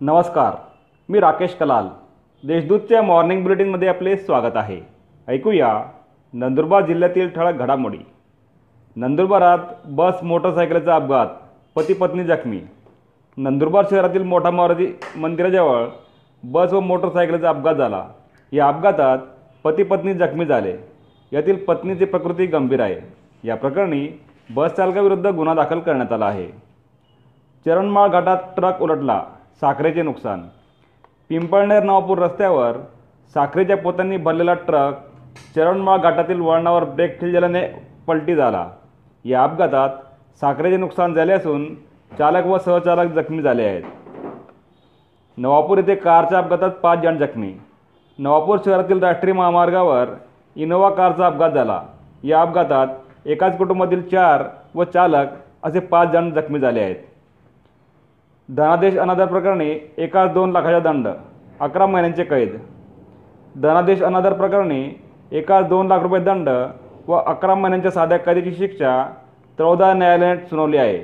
नमस्कार मी राकेश कलाल. देशदूतच्या मॉर्निंग बुलेटिनमध्ये आपले स्वागत आहे. ऐकूया नंदुरबार जिल्ह्यातील ठळक घडामोडी. नंदुरबारात बस मोटरसायकलचा अपघात पती पत्नी जखमी. नंदुरबार शहरातील मोठा मारुती मंदिराजवळ बस व मोटरसायकलचा अपघात झाला. या अपघातात पती पत्नी जखमी झाले. यातील पत्नीची प्रकृती गंभीर आहे. या प्रकरणी बस चालकाविरुद्ध गुन्हा दाखल करण्यात आला आहे. चरणमाळ घाटात ट्रक उलटला. साखरेचे नुकसान. पिंपळनेर नवापूर रस्त्यावर साखरेच्या पोत्यांनी भरलेला ट्रक चरणमाळ घाटातील वळणावर ब्रेक फेल झाल्याने पलटी झाला. या अपघातात साखरेचे नुकसान झाले असून चालक व सहचालक जखमी झाले आहेत. नवापूर येथे कारच्या अपघातात पाच जण जखमी. नवापूर शहरातील राष्ट्रीय महामार्गावर इनोव्हा कारचा अपघात झाला. या अपघातात एकाच कुटुंबातील चार व चालक असे पाच जण जखमी झाले आहेत. धनादेश अनादर प्रकरणी एकाच दोन लाखाचा दंड अकरा महिन्यांचे कैद. धनादेश अनादर प्रकरणी एकाच दोन लाख रुपये दंड व अकरा महिन्यांच्या साध्या कैदेची शिक्षा चौदा न्यायालयाने सुनावली आहे.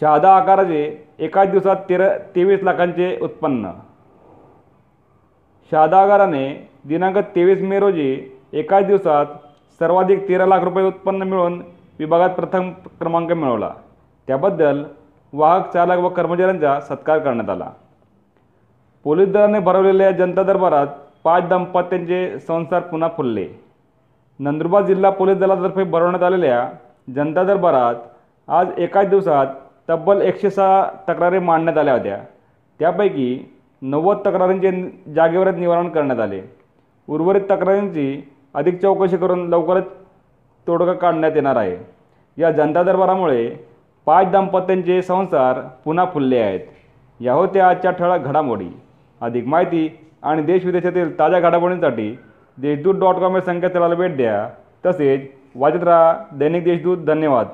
शहादा आकाराचे एकाच दिवसात तेरा तेवीस लाखांचे उत्पन्न. शहादा आगाराने दिनांक तेवीस मे रोजी एकाच दिवसात सर्वाधिक तेरा लाख रुपये उत्पन्न मिळवून विभागात प्रथम क्रमांक मिळवला. त्याबद्दल वाहक चालक व कर्मचाऱ्यांचा सत्कार करण्यात आला. पोलीस दलाने भरवलेल्या जनता दरबारात पाच दाम्पत्यांचे संसार पुन्हा फुलले. नंदुरबार जिल्हा पोलीस दलातर्फे भरवण्यात आलेल्या जनता दरबारात आज एकाच दिवसात तब्बल एकशे सहा तक्रारी मांडण्यात आल्या होत्या. त्यापैकी नव्वद तक्रारींचे जागेवरच निवारण करण्यात आले. उर्वरित तक्रारींची अधिक चौकशी करून लवकरच तोडगा काढण्यात येणार आहे. या जनता दरबारामुळे पाच दाम्पत्यांचे संसार पुन्हा फुलले आहेत. या होत्या आजच्या ठळक घडामोडी. अधिक माहिती आणि देशविदेशातील ताज्या घडामोडींसाठी देशदूत डॉट कॉम या संकेतस्थळाला भेट द्या. तसेच वाचत राहा दैनिक देशदूत. धन्यवाद.